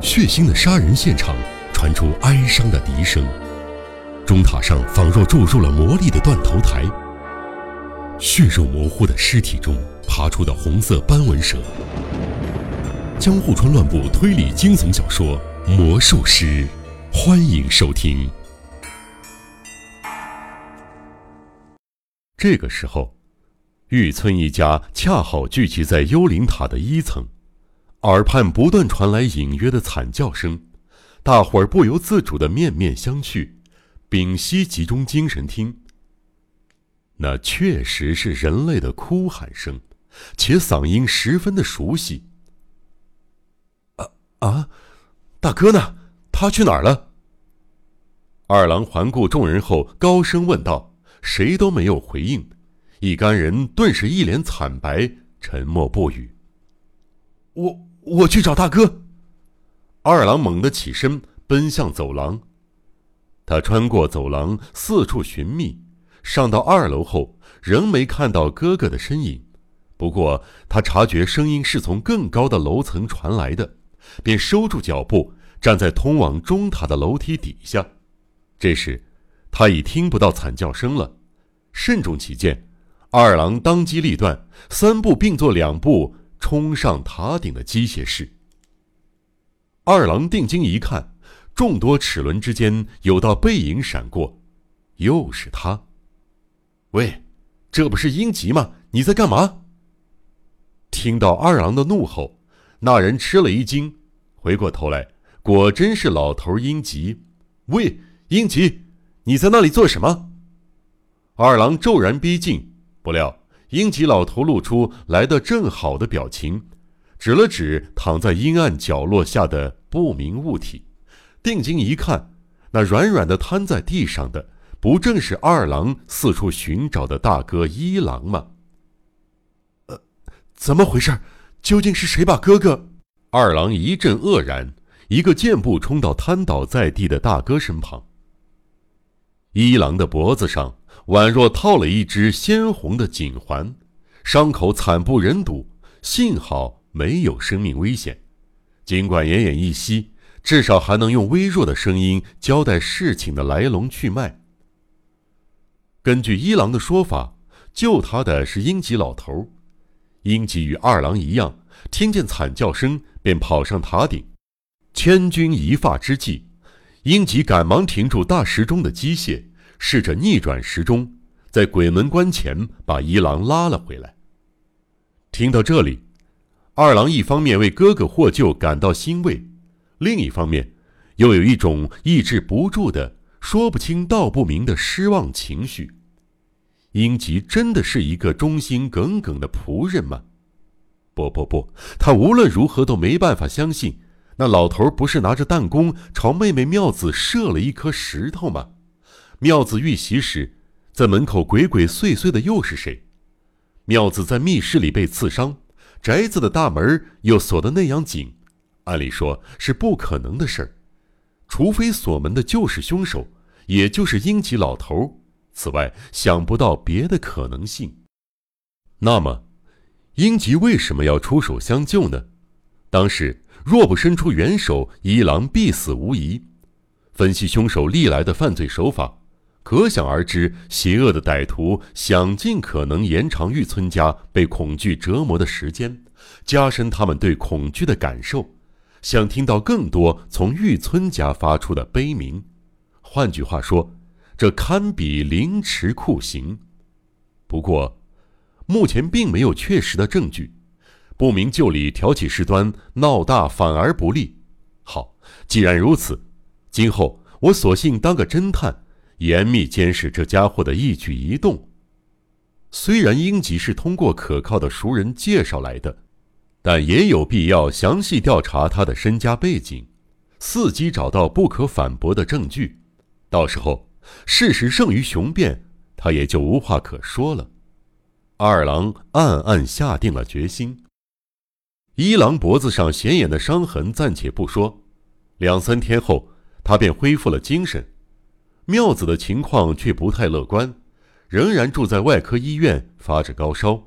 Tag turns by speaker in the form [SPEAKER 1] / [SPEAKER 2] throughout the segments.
[SPEAKER 1] 血腥的杀人现场传出哀伤的笛声，钟塔上仿若注入了魔力的断头台。血肉模糊的尸体中爬出的红色斑纹蛇。江户川乱步推理惊悚小说《魔术师》，欢迎收听。这个时候，玉村一家恰好聚集在幽灵塔的一层。耳畔不断传来隐约的惨叫声，大伙儿不由自主的面面相觑，屏息集中精神听。那确实是人类的哭喊声，且嗓音十分的熟悉。啊啊，大哥呢？他去哪儿了？二郎环顾众人后，高声问道。谁都没有回应，一干人顿时一脸惨白，沉默不语。我。我去找大哥。二郎猛地起身，奔向走廊。他穿过走廊，四处寻觅，上到二楼后，仍没看到哥哥的身影。不过他察觉声音是从更高的楼层传来的，便收住脚步，站在通往中塔的楼梯底下。这时，他已听不到惨叫声了。慎重起见，二郎当机立断，三步并作两步。冲上塔顶的机械室。二郎定睛一看，众多齿轮之间有道背影闪过，又是他。喂，这不是英吉吗？你在干嘛？听到二郎的怒吼，那人吃了一惊，回过头来，果真是老头英吉。喂，英吉，你在那里做什么？二郎骤然逼近，不料。英吉老头露出来的正好的表情，指了指躺在阴暗角落下的不明物体，定睛一看，那软软的瘫在地上的，不正是二郎四处寻找的大哥一郎吗？呃，怎么回事？究竟是谁把哥哥？二郎一阵愕然，一个箭步冲到瘫倒在地的大哥身旁。一郎的脖子上。宛若套了一只鲜红的锦环，伤口惨不忍睹，幸好没有生命危险。尽管奄奄一息，至少还能用微弱的声音交代事情的来龙去脉。根据一郎的说法，救他的是英吉老头。英吉与二郎一样，听见惨叫声便跑上塔顶。千钧一发之际，英吉赶忙停住大时钟的机械。试着逆转时钟，在鬼门关前把一郎拉了回来。听到这里，二郎一方面为哥哥获救感到欣慰，另一方面又有一种抑制不住的、说不清道不明的失望情绪。英吉真的是一个忠心耿耿的仆人吗？不不不，他无论如何都没办法相信，那老头不是拿着弹弓朝妹妹妙子射了一颗石头吗？妙子遇袭时，在门口鬼鬼祟祟的又是谁？妙子在密室里被刺伤，宅子的大门又锁得那样紧，按理说是不可能的事儿。除非锁门的就是凶手，也就是英吉老头。此外，想不到别的可能性。那么，英吉为什么要出手相救呢？当时若不伸出援手，一郎必死无疑。分析凶手历来的犯罪手法。可想而知，邪恶的歹徒想尽可能延长玉村家被恐惧折磨的时间，加深他们对恐惧的感受，想听到更多从玉村家发出的悲鸣。换句话说，这堪比凌迟酷刑。不过，目前并没有确实的证据，不明就里挑起事端，闹大反而不利。好，既然如此，今后我索性当个侦探。严密监视这家伙的一举一动。虽然英吉是通过可靠的熟人介绍来的，但也有必要详细调查他的身家背景，伺机找到不可反驳的证据。到时候事实胜于雄辩，他也就无话可说了。二郎暗暗下定了决心。一郎脖子上显眼的伤痕暂且不说，两三天后他便恢复了精神。妙子的情况却不太乐观，仍然住在外科医院发着高烧。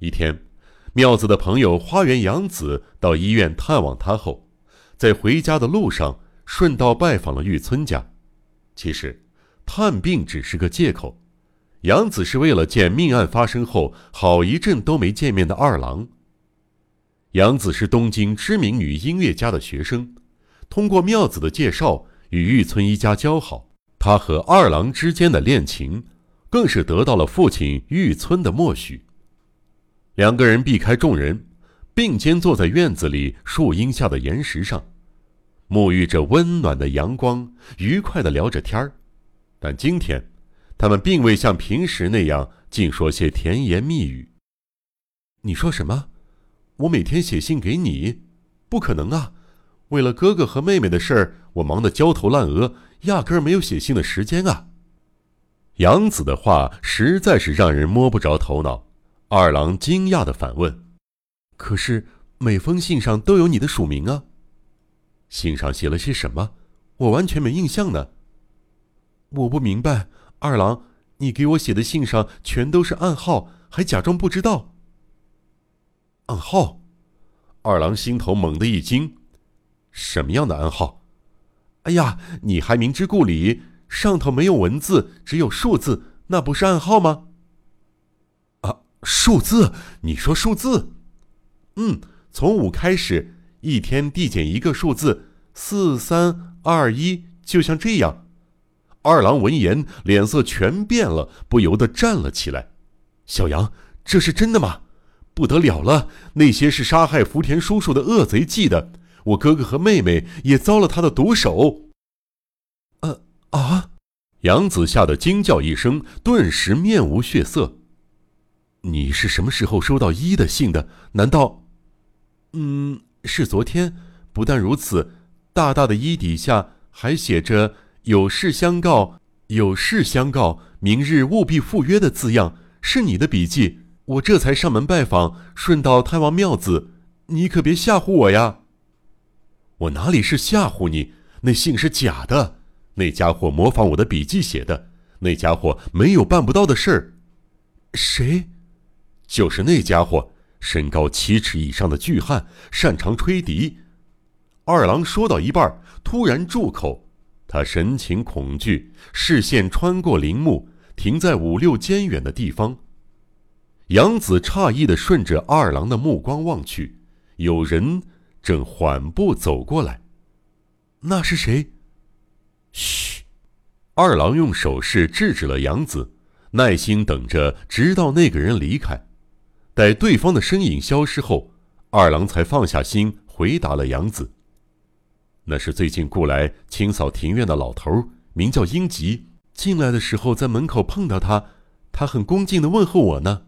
[SPEAKER 1] 一天，妙子的朋友花园洋子到医院探望他后，在回家的路上顺道拜访了玉村家。其实，探病只是个借口。杨子是为了见命案发生后好一阵都没见面的二郎。杨子是东京知名女音乐家的学生，通过妙子的介绍与玉村一家交好。他和二郎之间的恋情，更是得到了父亲玉村的默许。两个人避开众人，并肩坐在院子里树荫下的岩石上，沐浴着温暖的阳光，愉快的聊着天儿。但今天，他们并未像平时那样净说些甜言蜜语。你说什么？我每天写信给你？不可能啊！为了哥哥和妹妹的事儿，我忙得焦头烂额。压根儿没有写信的时间啊！杨子的话实在是让人摸不着头脑。二郎惊讶的反问：“可是每封信上都有你的署名啊？信上写了些什么？我完全没印象呢。”我不明白，二郎，你给我写的信上全都是暗号，还假装不知道。暗号？二郎心头猛地一惊：什么样的暗号？哎呀，你还明知故里，上头没有文字，只有数字，那不是暗号吗？啊，数字？你说数字？嗯，从五开始，一天递减一个数字，四三二一，就像这样。二郎闻言，脸色全变了，不由得站了起来。小杨，这是真的吗？不得了了，那些是杀害福田叔叔的恶贼寄的。我哥哥和妹妹也遭了他的毒手。呃啊！杨子吓得惊叫一声，顿时面无血色。你是什么时候收到一的信的？难道……嗯，是昨天。不但如此，大大的一底下还写着“有事相告，有事相告，明日务必赴约”的字样，是你的笔迹。我这才上门拜访，顺道探望庙子。你可别吓唬我呀！我哪里是吓唬你？那信是假的，那家伙模仿我的笔记写的，那家伙没有办不到的事儿。谁？就是那家伙，身高七尺以上的巨汉，擅长吹笛。二郎说到一半，突然住口，他神情恐惧，视线穿过林木，停在五六间远的地方。杨子诧异的顺着二郎的目光望去，有人。正缓步走过来，那是谁？嘘！二郎用手势制止了杨子，耐心等着，直到那个人离开。待对方的身影消失后，二郎才放下心，回答了杨子：“那是最近雇来清扫庭院的老头，名叫英吉。进来的时候在门口碰到他，他很恭敬的问候我呢。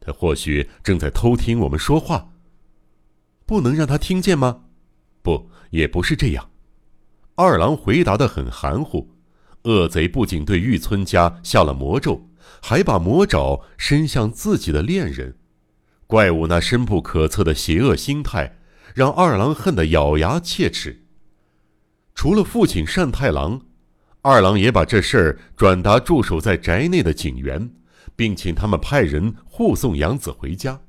[SPEAKER 1] 他或许正在偷听我们说话。”不能让他听见吗？不，也不是这样。二郎回答的很含糊。恶贼不仅对玉村家下了魔咒，还把魔爪伸向自己的恋人。怪物那深不可测的邪恶心态，让二郎恨得咬牙切齿。除了父亲善太郎，二郎也把这事儿转达驻守在宅内的警员，并请他们派人护送杨子回家。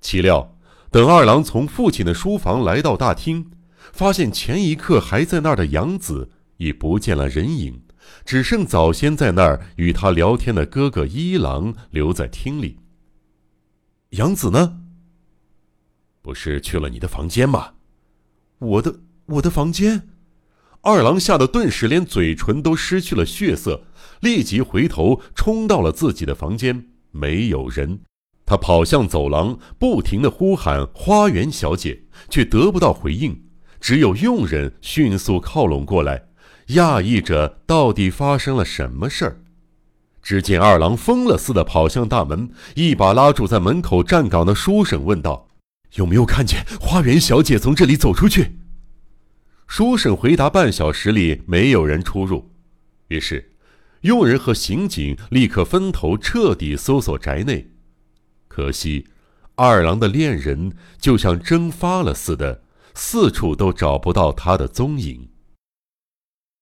[SPEAKER 1] 岂料。等二郎从父亲的书房来到大厅，发现前一刻还在那儿的杨子已不见了人影，只剩早先在那儿与他聊天的哥哥一郎留在厅里。杨子呢？不是去了你的房间吗？我的我的房间？二郎吓得顿时连嘴唇都失去了血色，立即回头冲到了自己的房间，没有人。他跑向走廊，不停的呼喊“花园小姐”，却得不到回应。只有佣人迅速靠拢过来，讶异着到底发生了什么事儿。只见二郎疯了似的跑向大门，一把拉住在门口站岗的书生，问道：“有没有看见花园小姐从这里走出去？”书生回答：“半小时里没有人出入。”于是，佣人和刑警立刻分头彻底搜索宅内。可惜，二郎的恋人就像蒸发了似的，四处都找不到他的踪影。